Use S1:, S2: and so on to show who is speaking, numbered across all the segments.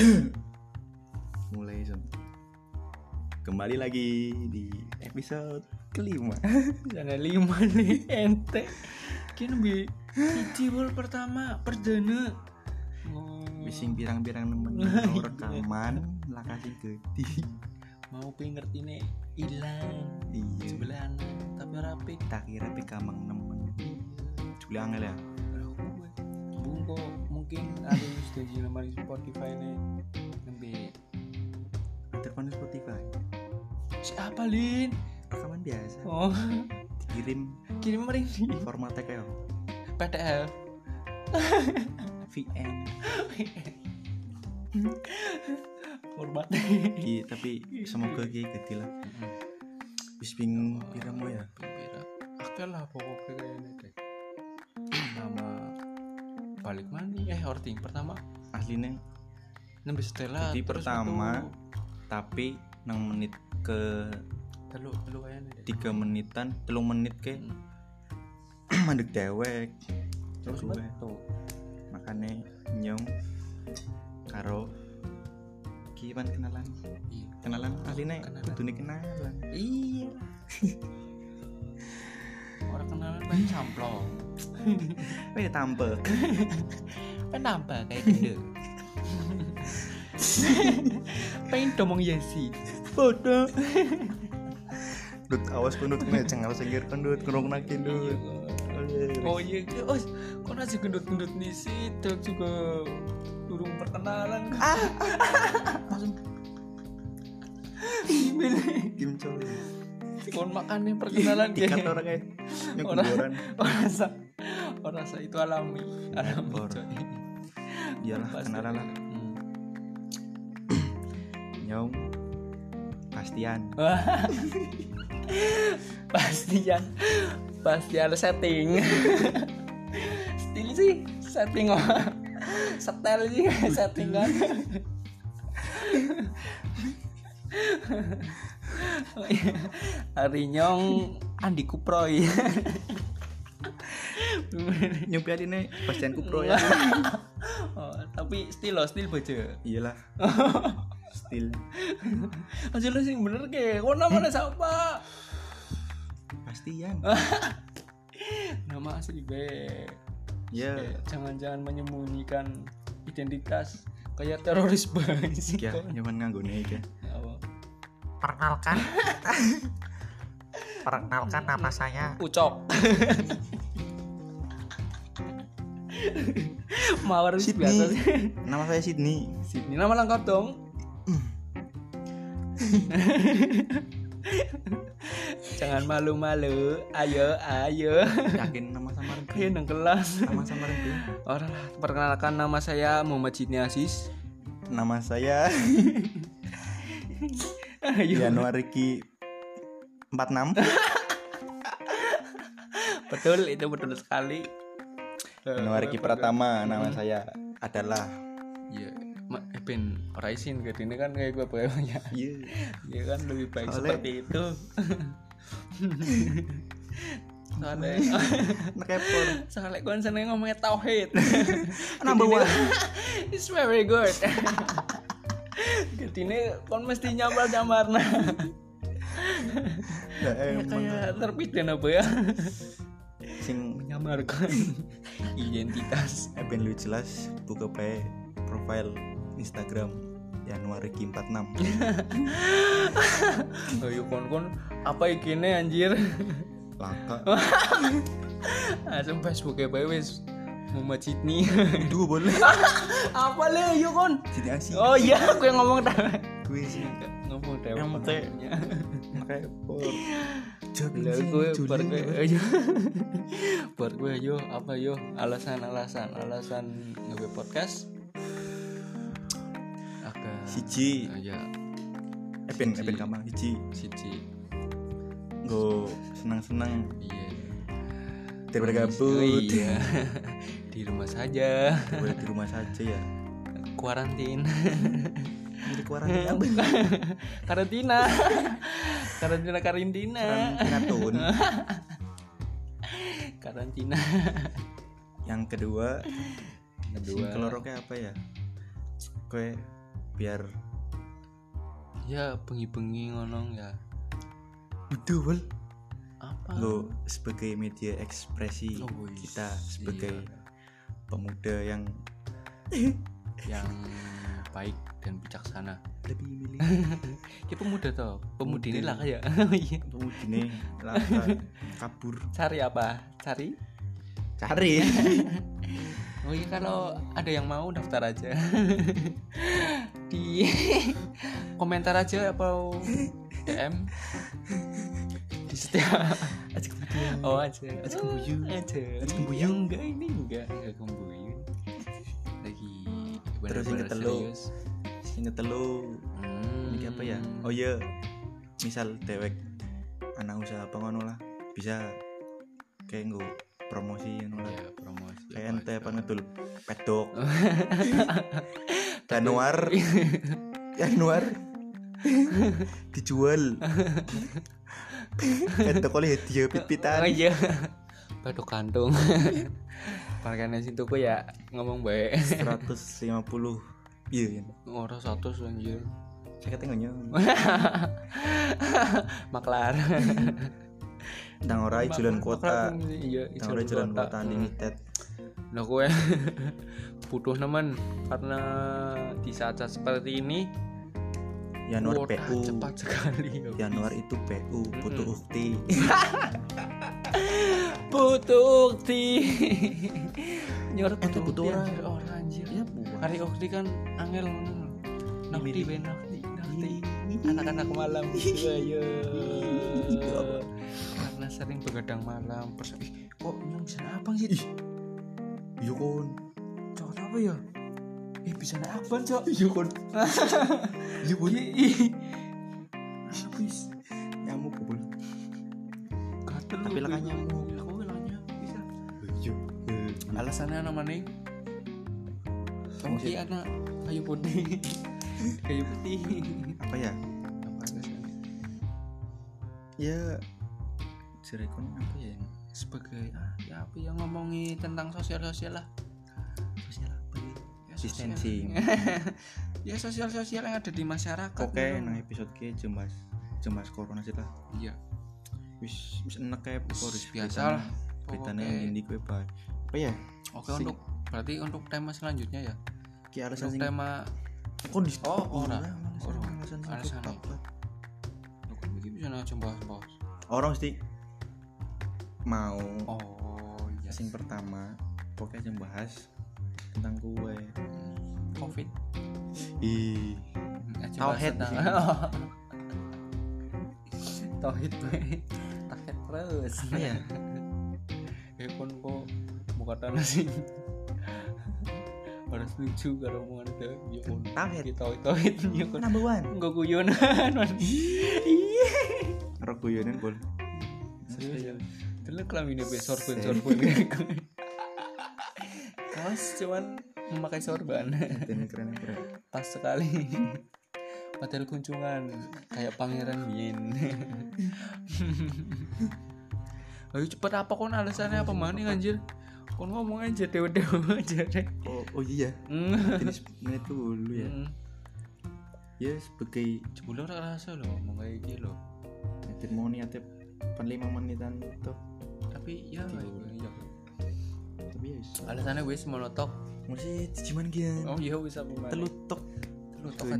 S1: mulai kembali lagi di episode kelima
S2: Jangan lima nih ente. Kini bi wol pertama perdana. Oh,
S1: bising pirang-pirang nemen
S2: Lah, iya.
S1: rekaman lah kasih gede
S2: mau pengen ngerti nih hilang
S1: iya
S2: sebelahan tapi rapi.
S1: tak kira pe kamang nemen Juli angel ya
S2: Kok mungkin ada yang setuju nama di Spotify nih nembe
S1: telepon Spotify?
S2: Siapa lin?
S1: Rekaman biasa.
S2: Oh.
S1: Kirim
S2: kirim mering
S1: formatnya kayak
S2: PTL
S1: VN
S2: hormat
S1: Ki, tapi semoga ki gede lah. Bis ping piramu ya
S2: Pira. Oke lah pokoknya kayaknya deh. Nama balik mana? Eh orting pertama
S1: aslinya
S2: nembe setelah
S1: Jadi pertama, tapi nang menit ke
S2: telu telu
S1: tiga menitan telung menit ke
S2: Hmm.
S1: mandek dewek
S2: Terus
S1: Gue. makanya nyong karo kipan kenalan
S2: Iya.
S1: kenalan aslinya
S2: Kenalan.
S1: kudune kenalan
S2: Iya. Orang kenalan main samplong.
S1: Eh tampe
S2: Kan nambah kayak gitu. Pengen domong Yesi.
S1: bodoh. Dut awas kundut kena cengal sengir kundut kurung nakin dut.
S2: Oh iya, oh, kok nasi gendut-gendut di situ juga durung perkenalan. Ah, langsung. Gimana?
S1: Kim Chol
S2: Kon makan nih perkenalan kayak
S1: orang kayak nyok
S2: Orang. orang orang rasa itu alami alami
S1: Ekor.
S2: coy.
S1: iyalah kenalan lah
S2: Hmm.
S1: nyong Bastian
S2: Wah. Pastian Pastian setting Stil sih setting oh. Setel sih setting kan Hari nyong Andi Kuproy
S1: nyong piadi nih Bastian Kupro ya.
S2: Oh, Tapi stil loh, stil baca
S1: iyalah. Still.
S2: Aja lu sih bener ke? Kok namanya siapa?
S1: Bastian.
S2: Nama asli be.
S1: Ya.
S2: Jangan-jangan menyembunyikan identitas Kayak teroris banget sih
S1: ya nyaman nganggo nih ya.
S2: Apa?
S3: Perkenalkan. Perkenalkan nama saya
S2: Ucok Mawar
S1: Sydney.
S2: biasa sih.
S1: Nama saya Sydney.
S2: Sydney. Nama lengkap dong. Jangan malu-malu. Ayo, ayo.
S1: Yakin nama samaran
S2: Kayak nang kelas.
S1: Nama samaran gue
S2: Orang perkenalkan nama saya Muhammad Sidney Aziz.
S1: Nama saya
S2: Ayo.
S1: Januari Ki 46
S2: Betul, itu betul sekali
S1: Januari Ki Pratama nama saya adalah
S2: Iya, mak eh ben ora isin ke ini kan kayak gue pokoknya.
S1: iya
S2: Iya kan lebih baik
S1: Soalnya-
S2: seperti itu. soalnya
S1: nekepor
S2: soalnya gue seneng ngomongnya tauhid.
S1: number one
S2: It's very good. Ketine kon mesti nyamar nyamar nah.
S1: ya
S2: Ya,
S1: emang
S2: kayak terpidana apa ya?
S1: sing
S2: Menyamarkan identitas.
S1: eh, ben lu jelas buka pe profile Instagram Januari Ki 46
S2: Ayo kon kon apa ikine anjir?
S1: langka
S2: Langsung Facebook ya bae wis Muhammad Sidney.
S1: dua boleh
S2: apa le yuk kon?
S1: Sini asih
S2: Oh iya, aku yang ngomong dah.
S1: gue sih
S2: ngomong dah.
S1: Yang penting- nekepor
S2: Lah gue bar gue. Bar gue yo apa yo alasan-alasan alasan nge podcast. Agak
S1: siji
S2: ya
S1: eh ben eh,
S2: Siji.
S1: ben gampang siji
S2: siji.
S1: go senang-senang
S2: Iya.
S1: daripada
S2: Oh,
S1: gabut
S2: Iya. Di rumah saja.
S1: boleh di rumah saja ya
S2: Kuarantin.
S1: Jadi karantina
S2: karantina. karantina karantina.
S1: Karantina tun.
S2: Karantina.
S1: Yang kedua,
S2: Kedua.
S1: sing keloro kayak apa ya? Kue biar
S2: ya bengi-bengi ngono ya
S1: betul
S2: apa
S1: lo sebagai media ekspresi
S2: Oh,
S1: kita sebagai
S2: Iya.
S1: pemuda yang
S2: yang baik dan bijaksana.
S1: Lebih milih.
S2: Ya pemuda toh. Pemudi ini lah kayak. Iya
S1: pemuda nih laka kabur.
S2: Cari apa? Cari?
S1: Cari.
S2: Oh iya kalau ada yang mau daftar aja. Di komentar aja apa DM di setiap
S1: aja
S2: oh aja.
S1: Aja kembuyu.
S2: aja.
S1: Aja kembuyu.
S2: Ya, enggak ini enggak. Enggak kembuyu lagi
S1: Terus yang
S2: bener-bener
S1: ketelu.
S2: Hmm.
S1: ini apa ya oh iya misal dewek anak usaha apa ngono lah bisa kayak nggak promosi ngono lah
S2: ya promosi
S1: kayak ente apa
S2: itu.
S1: ngedul pedok Januar Januar dijual pedok oleh hadiah
S2: Oh
S1: pit-pitan
S2: iya. Batu kantung. Pakaiannya situ tuku ya ngomong baik.
S1: 150 iya kan
S2: Ora satu anjir.
S1: saya kata nggak
S2: Maklar.
S1: Nang ora jalan kuota
S2: Iya,
S1: Nang ora jalan kuota unlimited
S2: Nah gue butuh teman karena di saat-saat seperti ini
S1: Januar
S2: kuota
S1: PU
S2: cepat sekali.
S1: Januar itu PU butuh
S2: Mm-mm.
S1: ukti
S2: Butuh ukti. Nyor
S1: Ente butuh
S2: ukti,
S1: orang.
S2: Hari ukti kan angel. Nakti ben nakti. Anak-anak malam ayo. Karena sering begadang malam. Pers Ih, kok yang bisa abang sih?
S1: iya kon
S2: Cok apa ya? Eh bisa naik abang cok.
S1: iya kon iya kon habis nyamuk
S2: Gatel
S1: Tapi lah nyamuk.
S2: Lah, kok lah nyamuk bisa.
S1: iya
S2: Alasannya nih? Kamu
S1: Maksud-
S2: anak kayu putih. kayu putih.
S1: apa ya
S2: Apa alasannya?
S1: ya Cirebon apa ya
S2: sebagai ah, ya apa yang ngomongi tentang sosial sosial lah
S1: sosial apa ya
S2: Ya,
S1: Distancing.
S2: sosial. ya sosial sosial yang ada di masyarakat
S1: oke
S2: gitu.
S1: nang episode ke jemas jemas corona sih lah
S2: iya
S1: wis wis enek kayak poris
S2: biasa lah
S1: beritanya yang ini bae apa ya
S2: oke
S1: Sing-
S2: untuk berarti untuk tema selanjutnya ya
S1: ki alasan sing
S2: tema
S1: kok di
S2: Oh, ora. Ora.
S1: alasan
S2: Alasan apa? Loh, ini bisa bahas bahas
S1: orang mesti mau
S2: oh iya
S1: sing pertama pokoknya yang bahas tentang kue.
S2: Covid.
S1: Ih. Tauhid
S2: tauhid tauhid terus.
S1: Apa ya
S2: eh kon kok tanah sih harus lucu karo omongan itu. Ya kon
S1: Tauhid.
S2: kita tauhid ya kon
S1: number one.
S2: Enggak guyonan iya.
S1: Rok guyonan bol
S2: serius ya dulu kelaminnya be sorban sorban kaos cuman memakai sorban.
S1: Keren keren.
S2: Pas sekali. Padahal kunjungan kayak pangeran Bien. Ayo cepet apa kon alasannya? Apa maning anjir kon ngomong aja dewa dewa aja deh.
S1: Oh oh iya.
S2: Hmm.
S1: jenis menit dulu ya.
S2: Hmm.
S1: ya sebagai
S2: Jebule ora rasa loh ngomong kayak gitu loh
S1: menit mau niatnya pan lima menitan tuh.
S2: Tapi ya
S1: Jebule.
S2: iya.
S1: tapi ya
S2: alasannya wis monotok
S1: masih ciman gian.
S2: Oh iya wis apa mana
S1: telutok.
S2: Lu tok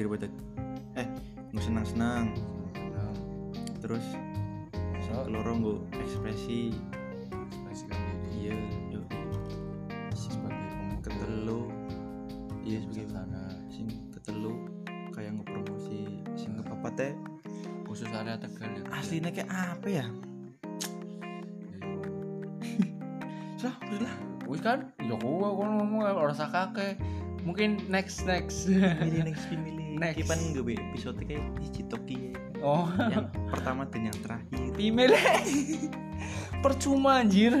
S1: daripada eh nggak senang senang terus
S2: so
S1: keloro nggak ekspresi.
S2: ekspresikan diri.
S1: Iya yo
S2: sebagai pemuda
S1: ketelu. Iya sebagai
S2: sana
S1: sing ketelu kayak ngepromosi sing nggak apa teh.
S2: Khusus area tegal ya.
S1: Aslinya kayak apa ya? Lah udah
S2: Wis kan, ya gua gua ngomong ora usah kakek. Mungkin next next.
S1: next
S2: Next.
S1: kipan gue episode kayak di Citoki
S2: oh,
S1: yang pertama dan yang terakhir
S2: email. percuma anjir.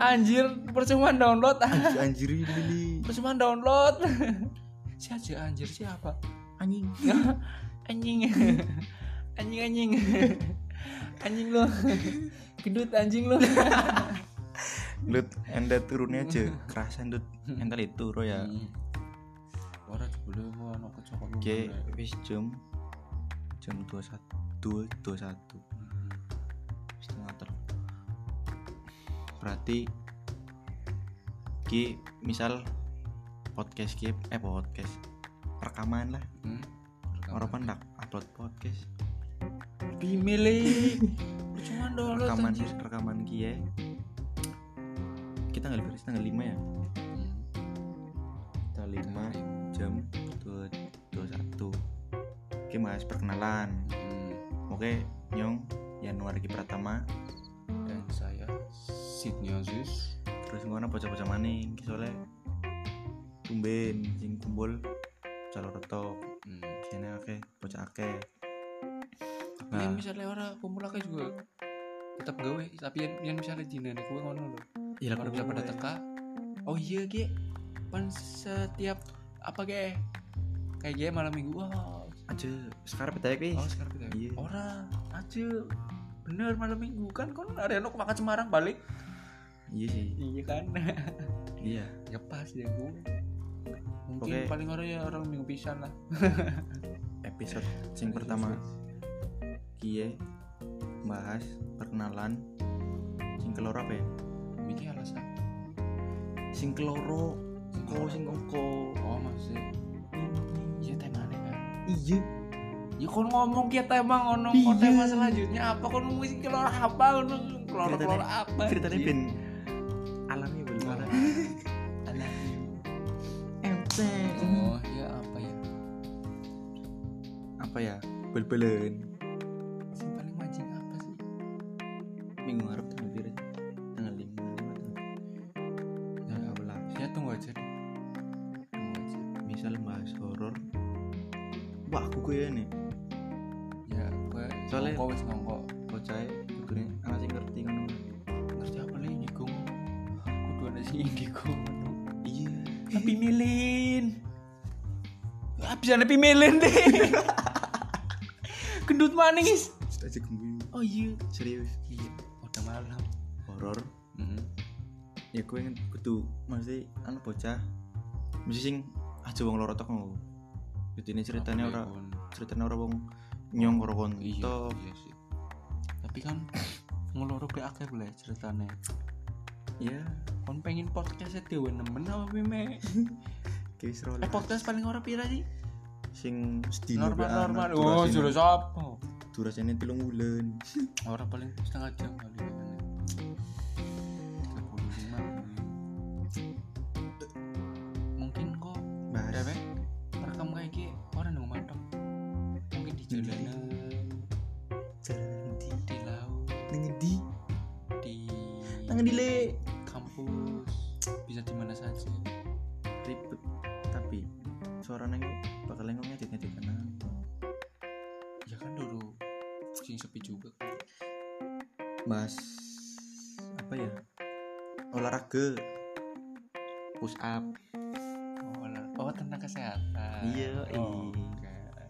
S2: anjir, percuma download.
S1: anjir anjir ini
S2: percuma download. si aja anjir siapa?
S1: anjing
S2: Anjing. anjing anjing anjing lo gendut anjing lo
S1: Lut, enda turunnya aja kerasa ndut entar itu ro ya.
S2: Ora jebule gua ana kecokot
S1: Oke, wis jam jam 21 21. Wis setengah telu. Berarti ki misal podcast ki eh podcast rekaman lah
S2: Hmm.
S1: orang pendak upload podcast
S2: Bimili. Percuma download
S1: rekaman
S2: anjir.
S1: rekaman ki ya kita nggak tanggal 5 ya oke mas perkenalan.
S2: Hmm.
S1: oke nyong Januari Ki Pratama.
S2: Dan saya Sidney Aziz.
S1: terus ngono bocah-bocah maning ki soalnya tumben sing kumpul calon retok
S2: Hmm.
S1: kene akeh bocah akeh.
S2: Tapi
S1: Nah.
S2: yang misalnya orang kumpul lagi juga tetap gawe tapi yang, yang misalnya dina nih gue ngono loh
S1: iya
S2: orang bisa pada teka oh iya ge pan setiap apa ge kayak ge malam minggu wah
S1: aja sekarang beda wis
S2: oh sekarang
S1: Iya.
S2: ora aja. Bener malam minggu. Kan kon ada yang makan Semarang balik.
S1: Iya sih.
S2: Iya kan?
S1: Iya.
S2: Ya pas ya gue mungkin
S1: Oke.
S2: paling orang ya orang minggu pisan lah.
S1: Episode sing pertama. kie bahas perkenalan sing keloro apa ya?
S2: Ini alasan.
S1: Sing keloro kok sing ongko
S2: oh maksudnya iya. Ya kon ngomong kita emang ngono
S1: Iya.
S2: tema selanjutnya apa? Kon sing kelor apa ngono kelor kelor apa
S1: ceritanya ben alami
S2: Oh.
S1: alami. Enteng
S2: oh ya apa ya?
S1: Apa ya? Bel-belen
S2: sih indigo.
S1: Iya.
S2: Tapi milin. Bisa nepi milin deh. Gendut maning is
S1: sudah aja
S2: oh iya.
S1: Serius?
S2: Iya. Udah malam.
S1: Horor.
S2: Mm-mm.
S1: ya gue ingin kudu mesti anu bocah. Mesti sing aja wong loro tok ngono. Jadi ini ceritanya ora
S2: ya,
S1: ceritanya ora wong nyong karo kon
S2: iya iya sih. Tapi kan ngeloro be akeh boleh ceritanya
S1: iya
S2: kon pengen podcastnya dewe nemen apa
S1: wis rolas.
S2: eh podcast paling ora pira sih?
S1: Sing sedino
S2: normal
S1: be
S2: normal.
S1: anak,
S2: oh sudah siapa
S1: durasinya telung bulan.
S2: Orang paling setengah jam kali ya 35 mungkin kok dewek rekam kayak gini orang nunggu mantap. Mungkin di jalanan.
S1: Jalan di.
S2: Di laut.
S1: Ngendi
S2: di.
S1: Nang di le
S2: bisa di mana saja
S1: ribet tapi suaranya bakal ngomongnya ngedit ngedit karena
S2: ya kan dulu sing sepi juga
S1: bahas apa ya olahraga push up
S2: oh, olah- oh tentang kesehatan
S1: Iya,
S2: oh,
S1: iya.
S2: oke.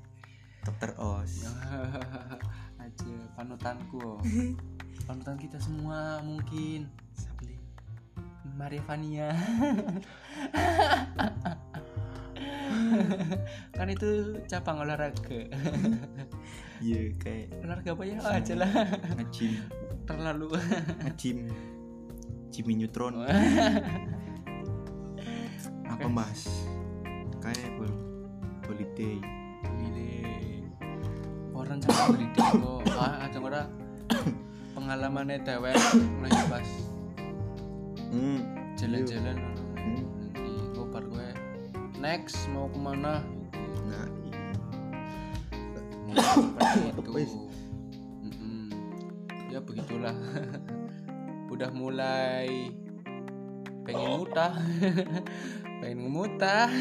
S1: dokter os
S2: aja panutanku oh. panutan kita semua mungkin. Maria Vania kan itu cabang olahraga.
S1: Iya kayak
S2: olahraga apa ya? Aja lah
S1: ngejim.
S2: Terlalu.
S1: Ngejim. Jimmy Neutron. Apa mas? Kayak bol holiday.
S2: Wile orang jangan beli kok. Ah ada ora pengalamannya dewek lagi pas
S1: hmm.
S2: Jalan-jalan.
S1: Hmm.
S2: nanti gue bar gue. Next mau ke
S1: mana?
S2: Nah seperti itu ya begitulah. Udah mulai pengen mutah. Pengen ngemutah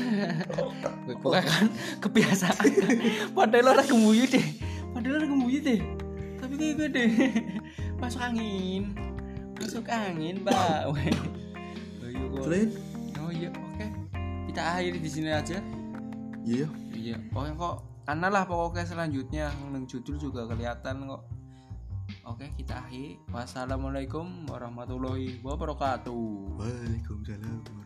S2: gue gue kan kebiasaan. Padahal orang gemuyu deh. Padahal orang gemuyu deh. Tapi kayak gue deh. Masuk angin masuk angin. Ayo, kok.
S1: selain
S2: oh iya. Oke. Kita akhiri di sini aja.
S1: Iya.
S2: Iya. Pokoknya kok karena lah pokoknya selanjutnya. Neng judul juga kelihatan kok. Oke kita akhiri. Wassalamualaikum warahmatullahi wabarakatuh.
S1: Waalaikumsalam